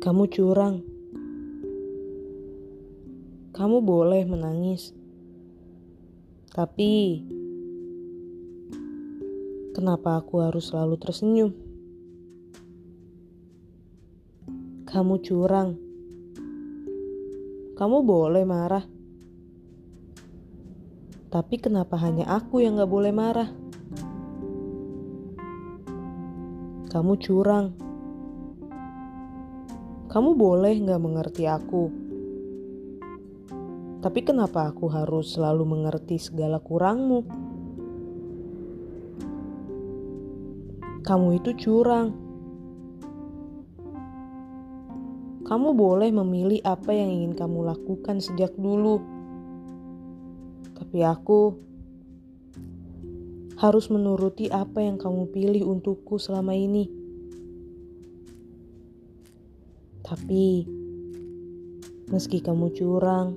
Kamu curang. Kamu boleh menangis. Tapi kenapa aku harus selalu tersenyum? Kamu curang. Kamu boleh marah. Tapi kenapa hanya aku yang gak boleh marah? Kamu curang. Kamu boleh gak mengerti aku. Tapi kenapa aku harus selalu mengerti segala kurangmu? Kamu itu curang. Kamu boleh memilih apa yang ingin kamu lakukan sejak dulu. Tapi aku harus menuruti apa yang kamu pilih untukku selama ini. Tapi, meski kamu curang,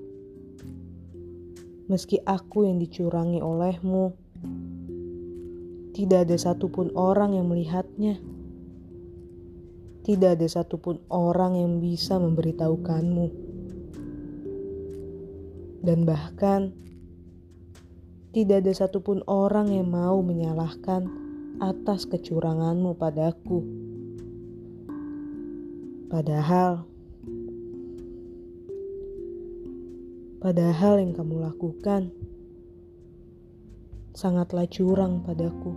meski aku yang dicurangi olehmu, tidak ada satupun orang yang melihatnya. Tidak ada satupun orang yang bisa memberitahukanmu. Dan bahkan, tidak ada satupun orang yang mau menyalahkan atas kecuranganmu padaku. Padahal, padahal yang kamu lakukan sangatlah curang padaku.